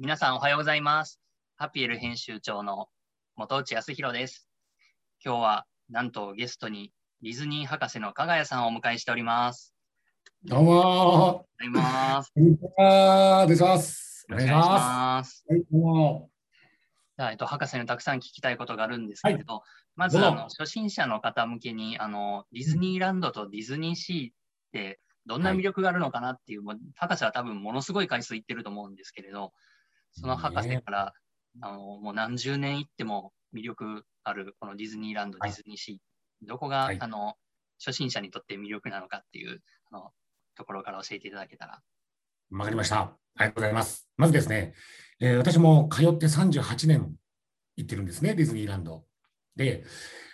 皆さんおはようございます。ハピエル編集長の元内康弘です。今日はなんとゲストにディズニー博士の加賀谷さんをお迎えしております。どうもおはようございます。お願いします。はい、どうも。じゃあえっと、博士にたくさん聞きたいことがあるんですけれど、まずどうぞあの初心者の方向けにあのディズニーランドとディズニーシーってどんな魅力があるのかなっていう、もう博士は多分ものすごい回数行ってると思うんですけれど、その博士から、あのもう何十年行っても魅力あるこのディズニーランド、はいディズニーシー、どこが、はいあの初心者にとって魅力なのかっていうあのところから教えていただけたら。わかりました。ありがとうございます。まずですね、えー私も通って38年行ってるんですね、ディズニーランド。で、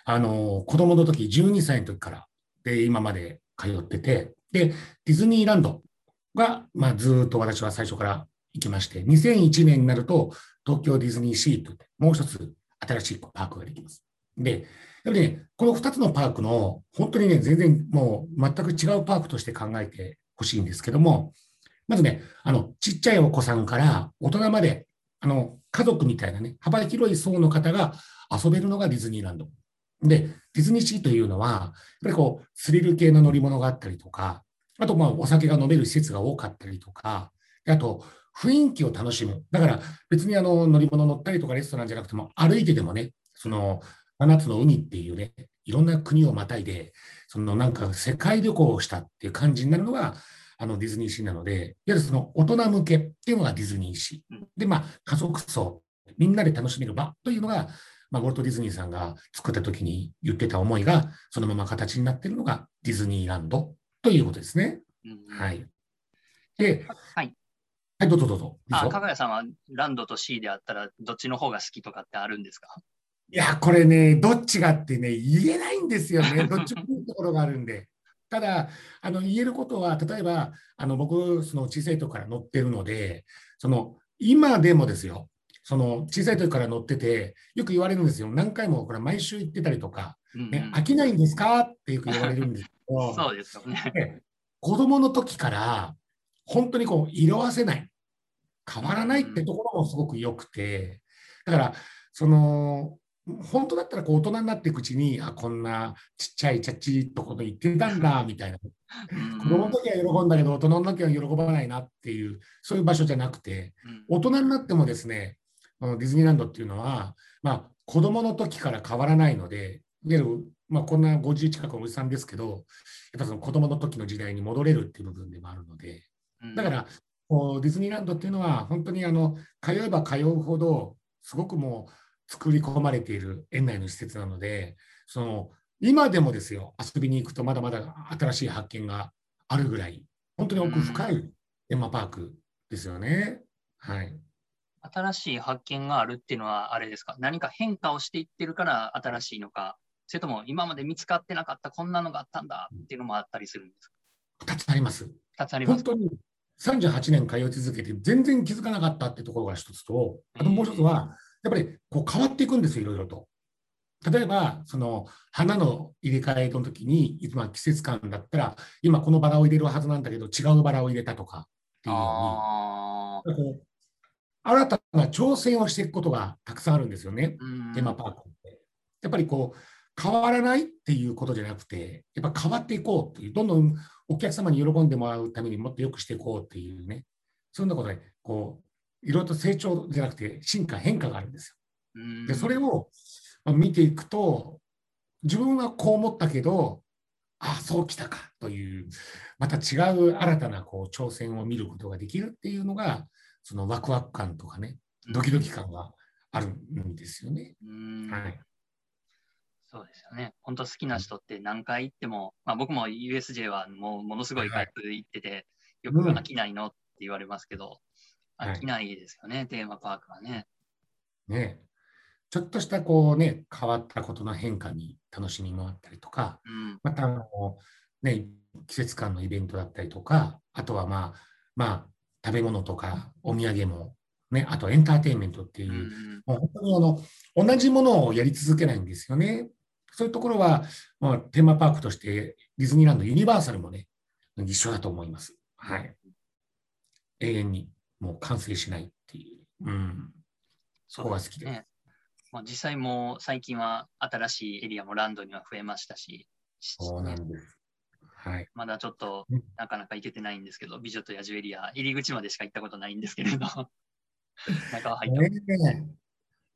あのー子供の時、12歳の時から、で、今まで通ってて、で、ディズニーランドが、まあ、ずーっと私は最初から行きまして、2001年になると、東京ディズニーシーと、もう一つ新しいパークができます。で、やっぱりね、この2つのパークの、本当にね、全然もう全く違うパークとして考えてほしいんですけども、まずね、あの、ちっちゃいお子さんから大人まで、あの、家族みたいなね、幅広い層の方が遊べるのがディズニーランド。で、ディズニーシーというのは、やっぱりこう、スリル系の乗り物があったりとか、あと、まあ、お酒が飲める施設が多かったりとか、あと、雰囲気を楽しむ。だから、別にあの、乗り物乗ったりとかレストランじゃなくても、歩いてでもね、その、七つの海っていうね、いろんな国をまたいで、そのなんか世界旅行をしたっていう感じになるのが、あのディズニーシーなので、いわゆるその大人向けっていうのがディズニーシー。で、まあ、家族層、みんなで楽しめる場というのが、まあ、ウォルト・ディズニーさんが作った時に言ってた思いが、そのまま形になっているのがディズニーランドということですね。うんはい。で、はい。はい、どうぞどうぞ。あ、ぞ加賀谷さんはランドとシーであったら、どっちの方が好きとかってあるんですか？いや、これね、どっちがってね、言えないんですよね。どっちもいいところがあるんで。ただ、あの言えることは、例えば、あの僕、その小さい時から乗ってるので、その今でもですよ、その小さい時から乗ってて、よく言われるんですよ。何回もこれ毎週行ってたりとか、うんね、飽きないんですか？ってよく言われるんですけど、そうですよね。で子供の時から本当にこう色あせない、変わらないってところもすごく良くて、だから、その、本当だったらこう大人になっていくうちに、あ、こんなちっちゃいチャッチーとこと言ってたんだ、みたいな。うん。子供の時は喜んだけど、大人の時は喜ばないなっていう、そういう場所じゃなくて、うん。大人になってもですね、このディズニーランドっていうのは、まあ、子供の時から変わらないので、いわゆる、まあ、こんな50近くのおじさんですけど、やっぱその子供の時の時代に戻れるっていう部分でもあるので、うん。だから、ディズニーランドっていうのは、本当にあの通えば通うほど、すごくもう作り込まれている園内の施設なので、その今でもですよ、遊びに行くとまだまだ新しい発見があるぐらい、本当に奥深いテーマパークですよね。はい。新しい発見があるっていうのはあれですか？何か変化をしていってるから新しいのか？それとも今まで見つかってなかったこんなのがあったんだっていうのもあったりするんです2つあります。か ?2 つありますか？本当に38年通い続けて全然気づかなかったってところが一つと、あともう一つは、やっぱりこう変わっていくんですよ、いろいろと。例えば、その花の入れ替えの時に、今季節感だったら、今このバラを入れるはずなんだけど、違うバラを入れたとかっていううに、こう新たな挑戦をしていくことがたくさんあるんですよね、テーマパークって。やっぱりこう、変わらないっていうことじゃなくて、やっぱ変わっていこうっていう、どんどんお客様に喜んでもらうためにもっと良くしていこうっていうね、そんなことで、こう、いろいろと成長じゃなくて、進化、変化があるんですうんよ。で、それをまあ見ていくと、自分はこう思ったけど、ああ、そうきたかという、また違う新たなこう挑戦を見ることができるっていうのが、そのワクワク感とかね、ドキドキ感があるんですよね。うんはい。そうですよね。本当好きな人って何回行っても、まあ、僕も USJ はもうものすごい回数行ってて、よくうん飽きないのって言われますけど、はい飽きないですよね、テーマパークはね。ね、ちょっとしたこうね、変わったことの変化に楽しみもあったりとか、うんまたあの、ね、季節感のイベントだったりとか、あとはまあ、まあ、食べ物とかお土産も、ね、あとエンターテインメントっていうう、んもう本当にあの同じものをやり続けないんですよね。そういうところは、まあ、テーマパークとしてディズニーランド、ユニバーサルもね、一緒だと思います。はい。永遠にもう完成しないっていう。うん。そこが好きです。ね。まあ、実際もう最近は新しいエリアもランドには増えましたし、そうなんです。はい。まだちょっとうんなかなか行けてないんですけど、美女と野獣エリア、入り口までしか行ったことないんですけれど、中は入った。ね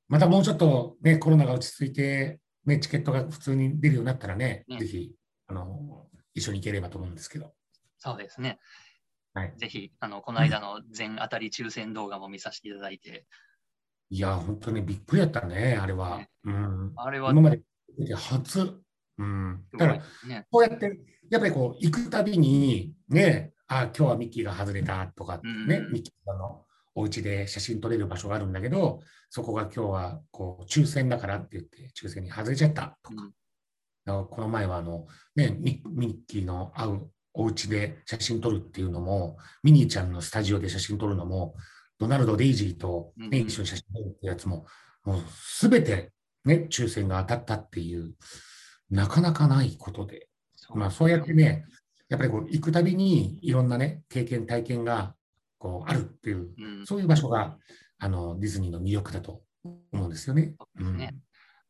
またもうちょっとね、コロナが落ち着いて、ね、チケットが普通に出るようになったらね、ねぜひ、あの、一緒に行ければと思うんですけど。そうですね。はいぜひ、あの、この間の全当たり抽選動画も見させていただいて、いや、本当にびっくりやったね、あれはね。うん。あれは今まで初。うん。だから、ね。こうやって、やっぱりこう、行くたびに、ね、あ、今日はミッキーが外れたとか、うんね、ミッキーさんのお家で写真撮れる場所があるんだけど、そこが今日は、こう、抽選だからって言って、抽選に外れちゃったとか。うん。この前はあの、ね、ミミッキーの会うお家で写真撮るっていうのも、ミニーちゃんのスタジオで写真撮るのも、ドナルド・デイジーと、ね、一緒に写真撮るってやつも、もうすべて、ね、抽選が当たったっていう、なかなかないことで、そうまあ、そうやってね、やっぱりこう行くたびにいろんなね、経験、体験がこうあるっていう、うん。そういう場所があのディズニーの魅力だと思うんですよね。そうですね。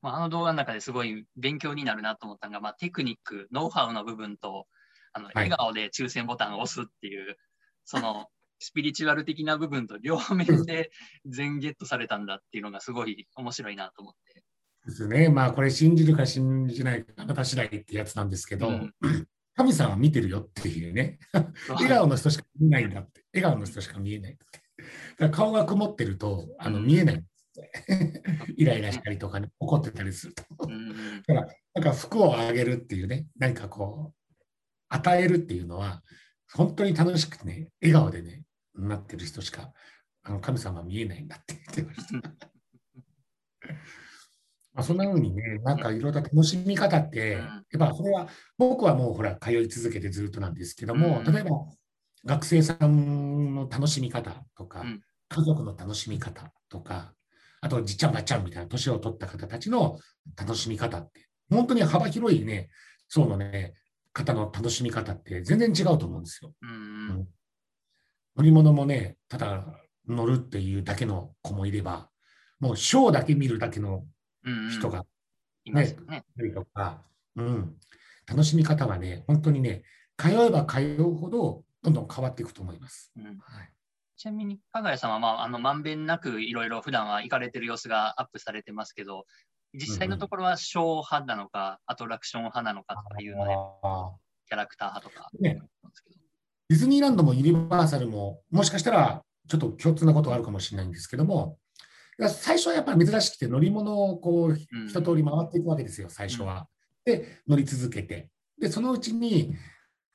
まあ、あの動画の中ですごい勉強になるなと思ったのが、まあ、テクニック、ノウハウの部分と、あのい。笑顔で抽選ボタンを押すっていう、その スピリチュアル的な部分と両面で全ゲットされたんだっていうのがすごい面白いなと思って。ですね。まあ、これ信じるか信じないか、あなた次第ってやつなんですけど、うん 神さんは見てるよっていうね、笑顔の人しか見ないんだって、笑顔の人しか見えないって。だから顔が曇ってるとあのうん見えない。イライラしたりとか、ね、怒ってたりすると。だから、なんか服をあげるっていうね、何かこう、与えるっていうのは、本当に楽しくてね、笑顔でね、なってる人しか、あの神様は見えないんだって言ってました。まあ、そんな風にね、なんかいろいろ楽しみ方って、うん。やっぱそれは、僕はもうほら、通い続けてずっとなんですけども、うん。例えば、学生さんの楽しみ方とか、うん。家族の楽しみ方とか、あと、じっちゃんばっちゃんみたいな年を取った方たちの楽しみ方って、本当に幅広いね、層のね、方の楽しみ方って全然違うと思うんですよ。うん。うん。乗り物もね、ただ乗るっていうだけの子もいれば、もうショーだけ見るだけのうんうん。人がいますよね。いたりとか、うん、楽しみ方はね、本当にね、通えば通うほど、どんどん変わっていくと思います。うん。はい。ちなみに、加賀谷さんは、まあ、あの、まんべんなくいろいろ普段は行かれてる様子がアップされてますけど、実際のところはショー派なのか、アトラクション派なのかとかいうので、あキャラクター派とか。ーね。ディズニーランドもユニバーサルも、もしかしたらちょっと共通なことがあるかもしれないんですけども、最初はやっぱり珍しくて乗り物をこううん一通り回っていくわけですよ、最初は。で、乗り続けて。で、そのうちに、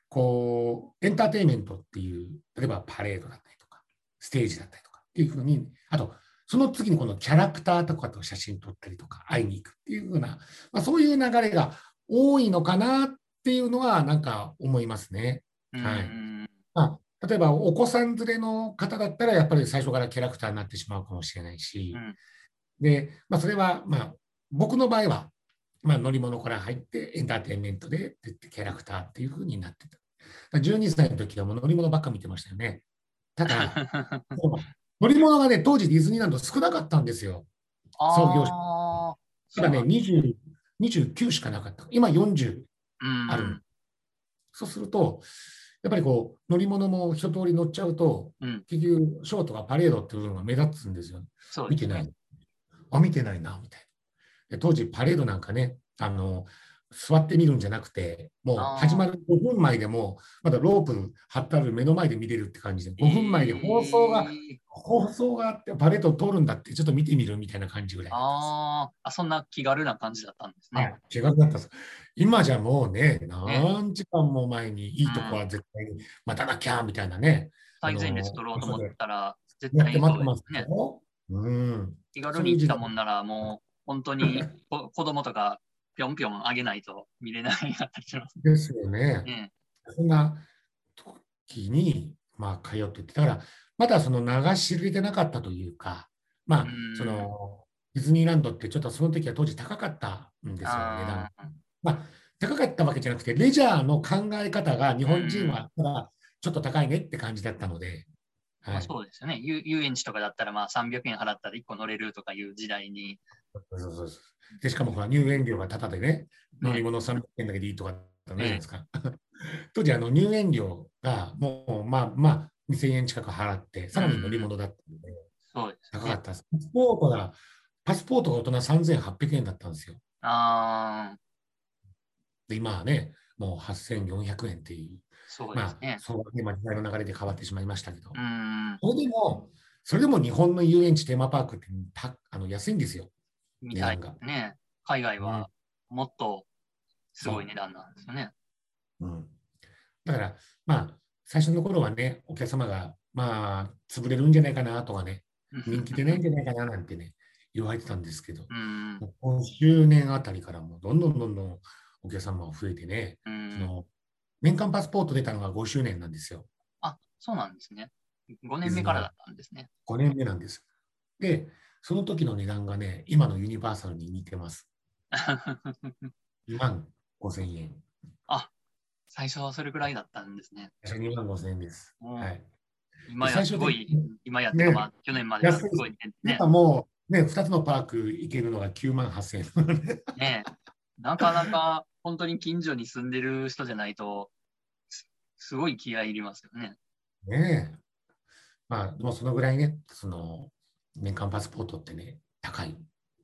こう、エンターテインメントっていう、例えばパレードだったりとか、ステージだったりとかっていうふうに、あと、その次にこのキャラクターとかと写真撮ったりとか、会いに行くっていうふうな、まあ、そういう流れが多いのかなっていうのは、なんか思いますね。はいうんまあ、例えばお子さん連れの方だったら、やっぱり最初からキャラクターになってしまうかもしれないし、うんでまあ、それは、まあ、僕の場合は、まあ、乗り物から入ってエンターテインメントでキャラクターっていう風になってた。だから12歳の時はもう乗り物ばっか見てましたよね。ただ、乗り物がね、当時ディズニーランド少なかったんですよ。創業者ただね、20 29しかなかった。今40うんある。そうすると、やっぱりこう乗り物も一通り乗っちゃうと、うん結局、ショーとかパレードっていうのが目立つんですよ。そうですね見てない。あ、見てないな、みたいな。で当時、パレードなんかね、あの、座って見るんじゃなくて、もう始まる5分前でも、まだロープ張ってある目の前で見れるって感じで、5分前で放送が、えー放送があって、パレード通るんだって、ちょっと見てみるみたいな感じぐらい。あーあ、そんな気軽な感じだったんですね。はい、違くなったんです。今じゃもうね、何時間も前にいいとこは絶対に待たなきゃみたいなね、最前列取ろうと思ったら、絶対にて待ってますすね。よ。うん。気軽に行ったもんなら、もう本当に こ子供とかぴょんぴょんあげないと見れないかったりしますですよね。ね。そんな時に、まあ、通ってて、だから、まだその流し入れてなかったというか、まあうん、その、ディズニーランドってちょっとその時は当時高かったんですよ、値段。まあ、高かったわけじゃなくて、レジャーの考え方が日本人はただちょっと高いねって感じだったので、まあ、そうですよね遊。遊園地とかだったらまあ300円払ったら1個乗れるとかいう時代に。そうそうそうでしかもほら入園料がタダでね、乗り物300円だけでいいとかじゃないですか。当時あの入園料がもうまあまあ2000円近く払って、さらに乗り物だったので、そうです、高かったです。パスポートが、パスポートが大人3800円だったんですよ。あで、今はね、もう8400円っていう。そうですね。まあ、そう今、時代の流れで変わってしまいましたけど。うんそれでも、それでも日本の遊園地テーマパークってたあの安いんですよ。みたいなね。海外はもっとすごい値段なんですよね。うん、だから、まあ、最初の頃はね、お客様が、まあ、潰れるんじゃないかなとかね、人気出ないんじゃないかななんてね、言われてたんですけど、うん、今周年あたりからもどんどんどんどんお客様が増えてね、うん、その年間パスポート出たのが5周年なんですよ。あ、そうなんですね。5年目からだったんですね。5年目なんです。で、その時の値段がね、今のユニバーサルに似てます。2万5000円。あ、最初はそれぐらいだったんですね。最初2万5000円です。はい。今やすごい、今やって、ね、まあ、去年まではすごいね。今もう、ね、2つのパーク行けるのが9万8000円。ねなかなか本当に近所に住んでる人じゃないと、すごい気合い入りますよね。ねえ。まあ、でもそのぐらいね、その、年間パスポートってね、高い。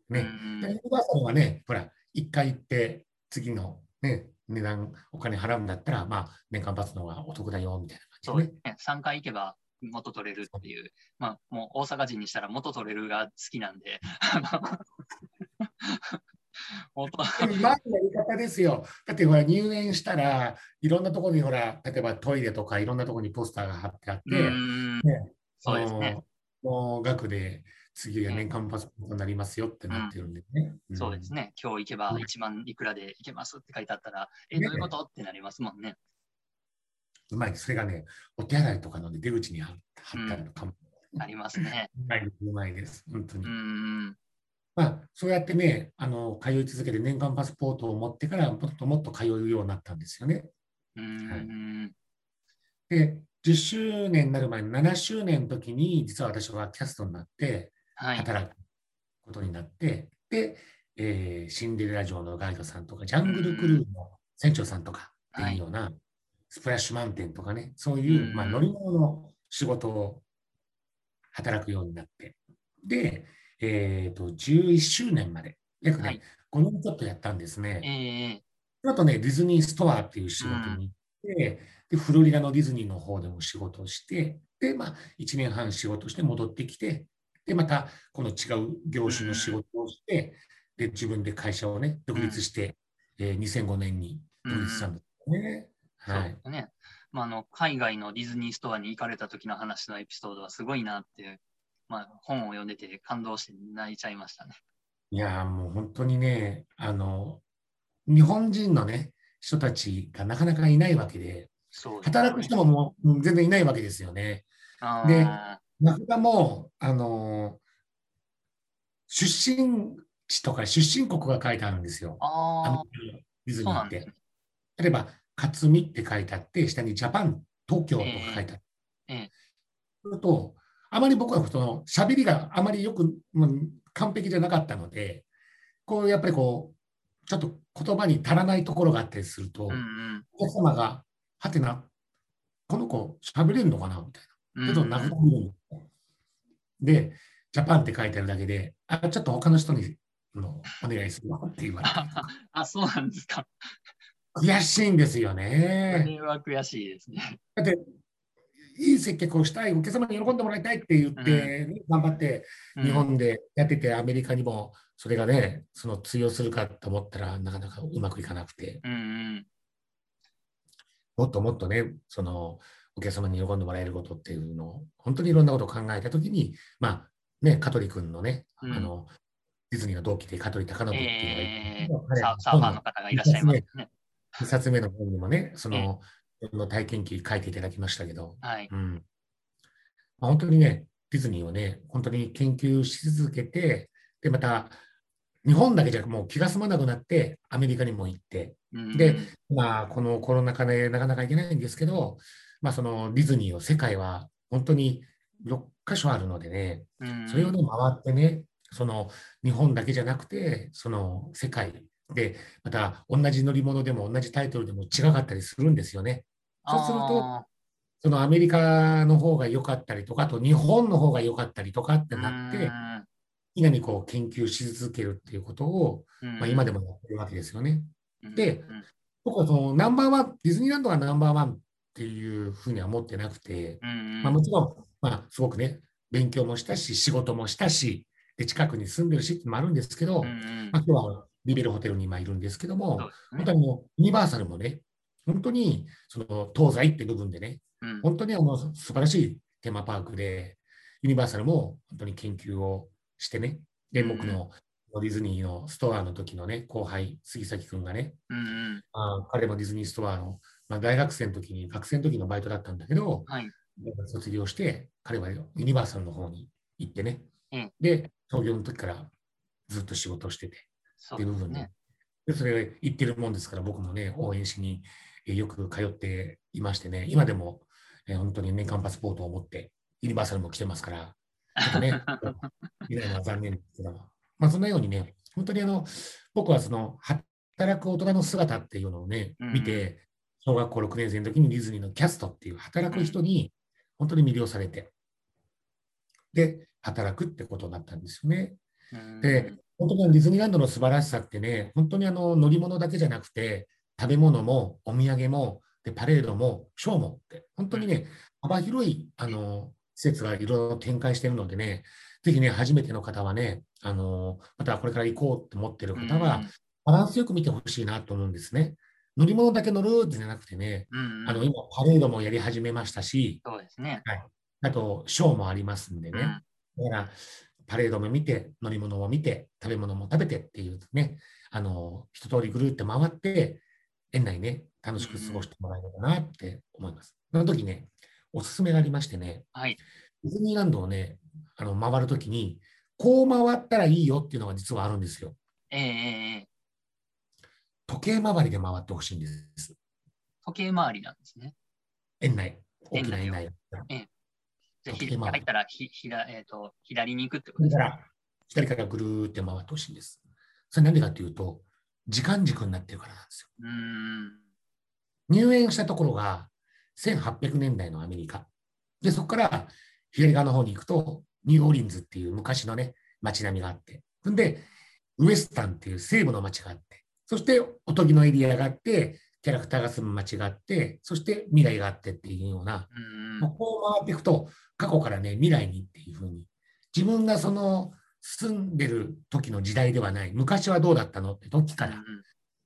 ね。ユニバーサルはね、ほら、1回行って、次のね、値段、お金払うんだったら、まあ、年間パスの方がお得だよ、みたいな感じで、ね。そうですね。3回行けば元取れるっていう、まあ、もう大阪人にしたら元取れるが好きなんで。本当前のやり方ですよ。だってほら入園したらいろんなところにほら例えばトイレとかいろんなところにポスターが貼ってあって、ね、そうですね。の額で次は年間パスポートになりますよってなってるんでね。うん、そうですね。今日行けば1万いくらで行けますって書いてあったら、え、どういうことってなりますもんね。うまいそれがね、お手洗いとかの出口に貼ってあるのかも。ありますね。うまいです。本当に。うんまあ、そうやってね、あの通い続けて年間パスポートを持ってから、もっともっと通うようになったんですよね。うん、はい、で、10周年になる前の7周年の時に、実は私はキャストになって働くことになって、はい、で、えー、シンデレラ城のガイドさんとか、ジャングルクルーの船長さんとかっていうような、はい、スプラッシュマウンテンとかね、そういう、まあ、乗り物の仕事を働くようになって、で、えーと、11周年まで、約ね、はい、5年ちょっとやったんですね。えー、あとね、ディズニーストアっていう仕事にで、フロリダのディズニーの方でも仕事をして、で、まあ、1年半仕事して戻ってきて、で、また、この違う業種の仕事をして、で、自分で会社をね、独立して、うん、えー、2005年に独立したんですね。うん、はい。そうね。まあ、あの、海外のディズニーストアに行かれた時の話のエピソードはすごいなって、まあ、本を読んでて感動して泣いちゃいましたね。いやもう本当にね、あの、日本人のね、人たちがなかなかいないわけで、働く人ももう全然いないわけですよね。で、名札も、あの、出身地とか出身国が書いてあるんですよ。あディズニーって。例えば、勝美って書いてあって、下にジャパン、東京とか書いてある。えーえー、それと、あまり僕はその喋りがあまりよく、うん、完璧じゃなかったので、こうやっぱりこう、ちょっと言葉に足らないところがあったりすると、うんうん、お客様が、はてな、この子喋れるのかな？みたいな。ちょっと謎が見るで、ジャパンって書いてあるだけで、あ、ちょっと他の人にのお願いするわって言われて。あ、そうなんですか。悔しいんですよね。それは悔しいですね。だって、いい接客をしたい、お客様に喜んでもらいたいって言って、うん、頑張って日本でやってて、アメリカにもそれがね、その通用するかと思ったらなかなかうまくいかなくて。うんうん。もっともっとね、そのお客様に喜んでもらえることっていうのを、本当にいろんなことを考えたときに、まあね、香取君のね、うん、あのディズニーの同期で香取貴信っていうのがいて、えー、サーファーの方がいらっしゃいますね。2冊目の本にもね、その、えー、の体験記書いていただきましたけど、はい。うん。まあ、本当にね、ディズニーをね、本当に研究し続けて、で、また、日本だけじゃもう気が済まなくなってアメリカにも行って、で、まあ、このコロナ禍でなかなか行けないんですけど、まあ、そのディズニーを世界は本当に6箇所あるのでね、うん。それをね、回ってね、その日本だけじゃなくて、その世界。で、また同じ乗り物でも同じタイトルでも違かったりするんですよね。そうするとあそのアメリカの方が良かったりとか、あと日本の方が良かったりとかってーなって、うん常にこう研究し続けるっていうことを、うん。まあ、今でもやってるわけですよね。うんでうん。僕はそのナンバーワン、ディズニーランドがナンバーワンっていうふうには思ってなくて、うんまあ、もちろん、まあ、すごくね、勉強もしたし、仕事もしたし、で近くに住んでるしってのもあるんですけど、まあ、今日はリベルホテルに今いるんですけども、本当にもうユニバーサルもね、本当にその東西って部分でね、うん。本当にあの素晴らしいテーマパークで、ユニバーサルも本当に研究をしてね、で、うん僕のディズニーのストアの時のね、後輩、杉崎君がね、うんうん。あ彼もディズニーストアの、まあ、大学生の時に、学生の時のバイトだったんだけど、はい。卒業して、彼はユニバーサルの方に行ってね、うん。で、創業の時からずっと仕事をしてて、そっていう部分で、ね。でそれ言ってるもんですから、僕もね、応援しにえーよく通っていましてね、今でも、えー本当に年間パスポートを持って、ユニバーサルも来てますから、っとね、いないのは残念ですけども、まあ、そんなようにね、本当にあの、僕はその、働く大人の姿っていうのをね、うん。見て、小学校6年生の時にディズニーのキャストっていう働く人に本当に魅了されて、で、働くってことになったんですよね。うん。で、本当にディズニーランドの素晴らしさってね、本当にあの乗り物だけじゃなくて、食べ物もお土産も、でパレードも、ショーもって、本当にね、幅広いあの施設がいろいろ展開しているのでね、ぜひね、初めての方はね、あのまたこれから行こうと思ってる方は、バランスよく見てほしいなと思うんですね。乗り物だけ乗るじゃなくてね、うんうんあの今、パレードもやり始めましたし、そうですね。あと、ショーもありますんでね。うんだから、パレードも見て、乗り物も見て、食べ物も食べてっていうね、あの、一通りぐるって回って、園内ね、楽しく過ごしてもらえればなって思います。その時ね、おすすめがありましてね、はい。ディズニーランドをね、あの回るときに、こう回ったらいいよっていうのが実はあるんですよ。ええええええ時計回りで回ってほしいんです。時計回りなんですね。園内、大きな園園内。じゃあ、時計回りひ入ったらひひら、えー、と左に行くってことですから、左からぐるーって回ってほしいんです。それなんでかっていうと、時間軸になってるからなんですよ。うーん。入園したところが1800年代のアメリカ。で、そこから左側の方に行くと、ニューオーリンズっていう昔のね、街並みがあって、んで、ウエスタンっていう西部の街があって、そしておとぎのエリアがあって、キャラクターが住む街があって、そして未来があってっていうような、うこう回っていくと、過去からね、未来にっていうふうに、自分がその住んでる時の時代ではない、昔はどうだったのって時から、うん。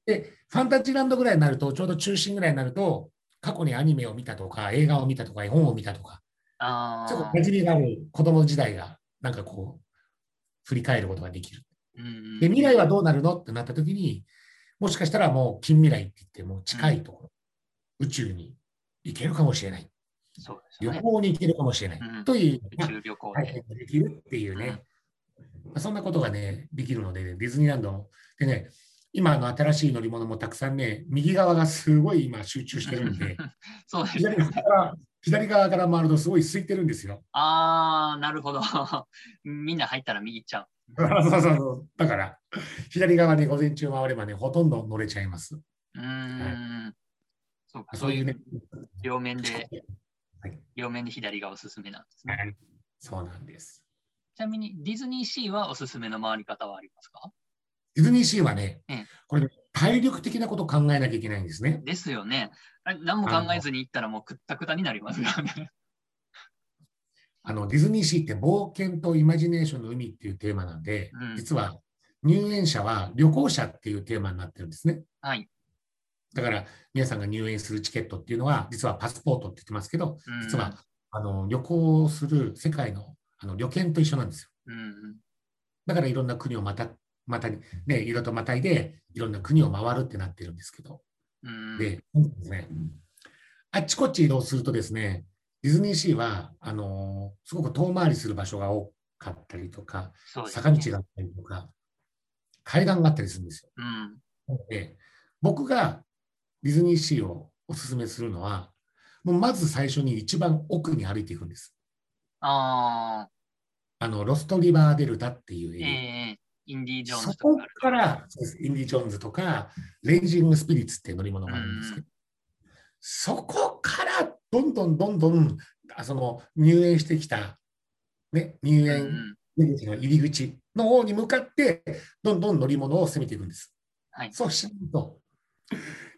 で、ファンタジーランドぐらいになると、ちょうど中心ぐらいになると、過去にアニメを見たとか、映画を見たとか、絵本を見たとか、あちょっとあ。馴染みがある子供時代が、なんかこう、振り返ることができる。うんで、未来はどうなるのってなった時に、もしかしたらもう近未来って言って、もう近いところ、宇宙に行けるかもしれない。そうですよね。旅行に行けるかもしれない。うんという、宇宙旅行体で。できるっていうね、まあそんなことがね、できるので、ディズニーランドでね、今あの新しい乗り物もたくさんね、右側がすごい今集中してるんで、そうです左ね。側から左側から回るとすごい空いてるんですよ。ああ、なるほど。みんな入ったら右行っちゃう。そうそうそう。だから、左側に午前中回ればね、ほとんど乗れちゃいます。うーん。そうか、そういうね。両面で、はい両面で左がおすすめなんですね。はいそうなんです。ちなみにディズニーシーはおすすめの回り方はありますか？ディズニーシーはねええ、これ、体力的なことを考えなきゃいけないんですね。ですよね。何も考えずに行ったらもうくったくたになりますよね。あのディズニーシーって冒険とイマジネーションの海っていうテーマなんで、うん実は入園者は旅行者っていうテーマになってるんですね。はい。だから皆さんが入園するチケットっていうのは、実はパスポートって言ってますけど、うん実はあの旅行する世界のあの旅券と一緒なんですよ。うんうん。だからいろんな国をまた、またね、いろいろとまたいで、いろんな国を回るってなってるんですけど、うんで、ですね、あっちこっち移動するとですね、ディズニーシーは、あのーすごく遠回りする場所が多かったりとか、そうです、坂道があったりとか、階段があったりするんですよ。うん。で、僕がディズニーシーをおすすめするのは、もうまず最初に一番奥に歩いていくんです。ああの、ロストリバーデルタっていうあ、エリア。ええインディ・ージョーンそこズとかあるから、インディ・ジョーンズとか、レイジング・スピリッツっていう乗り物があるんですけど、そこからどんどんどんどん、あその入園してきた、ね、入うんう園の入り口の方に向かって、どんどん乗り物を攻めていくんです。はい。そうしないと、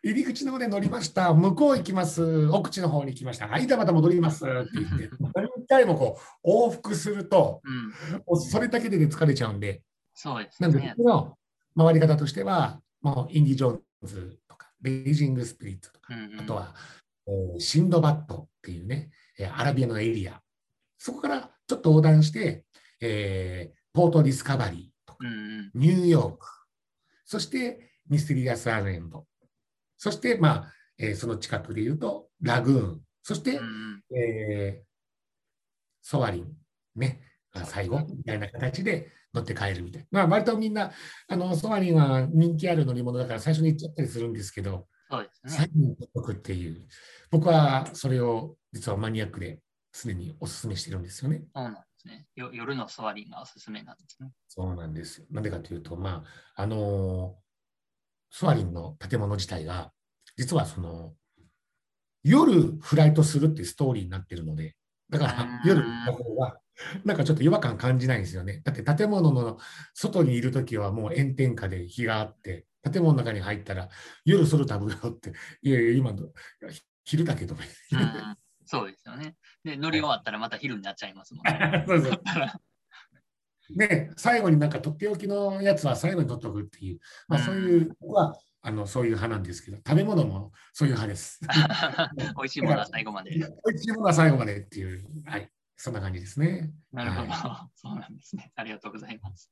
入り口の方で乗りました、向こう行きます、奥地の方に行きました、間また戻りますって言って、何回もこう往復すると、うん、もうそれだけで疲れちゃうんで、そうですなんで、ね。僕の回り方としては、もうインディ・ジョーンズとか、レイジング・スピリットとか、うんうん。あとは、えーシンドバッドっていうね、えーアラビアのエリア、そこからちょっと横断して、えーポート・ディスカバリーとか、うんうん。ニューヨーク、そしてミステリアス・アイランド、そして、まあえーその近くで言うと、ラグーン、そして、うんうん。えーソワリン、ね、あ最後みたいな形で乗って帰るみたいな。まあ、割とみんな、あのソワリンは人気ある乗り物だから最初に行っちゃったりするんですけど、そうですね最。後に取っとくっていう、僕はそれを実はマニアックで常にお勧めしてるんですよね。そうなんですね。よ夜のソワリンがおすすめなんですね。そうなんですよ。なんでかというと、まあ、あのソワリンの建物自体が、実はその、夜フライトするっていうストーリーになってるので、だからうん夜行った方が、なんかちょっと違和感感じないんですよね。だって建物の外にいるときはもう炎天下で日があって、建物の中に入ったら夜空飛ぶよって、いやいや、今の昼だけど、うんうんそうですよね。で、乗り終わったらまた昼になっちゃいますもんね。そ最後になんかとっておきのやつは最後に取っとくっていう、まあ、そういう、僕はあのそういう派なんですけど、食べ物もそういう派です。美味しいものは最後まで。美味しいものは最後までっていう、はい、そんな感じですね。なるほどは。そうなんですね。ありがとうございます。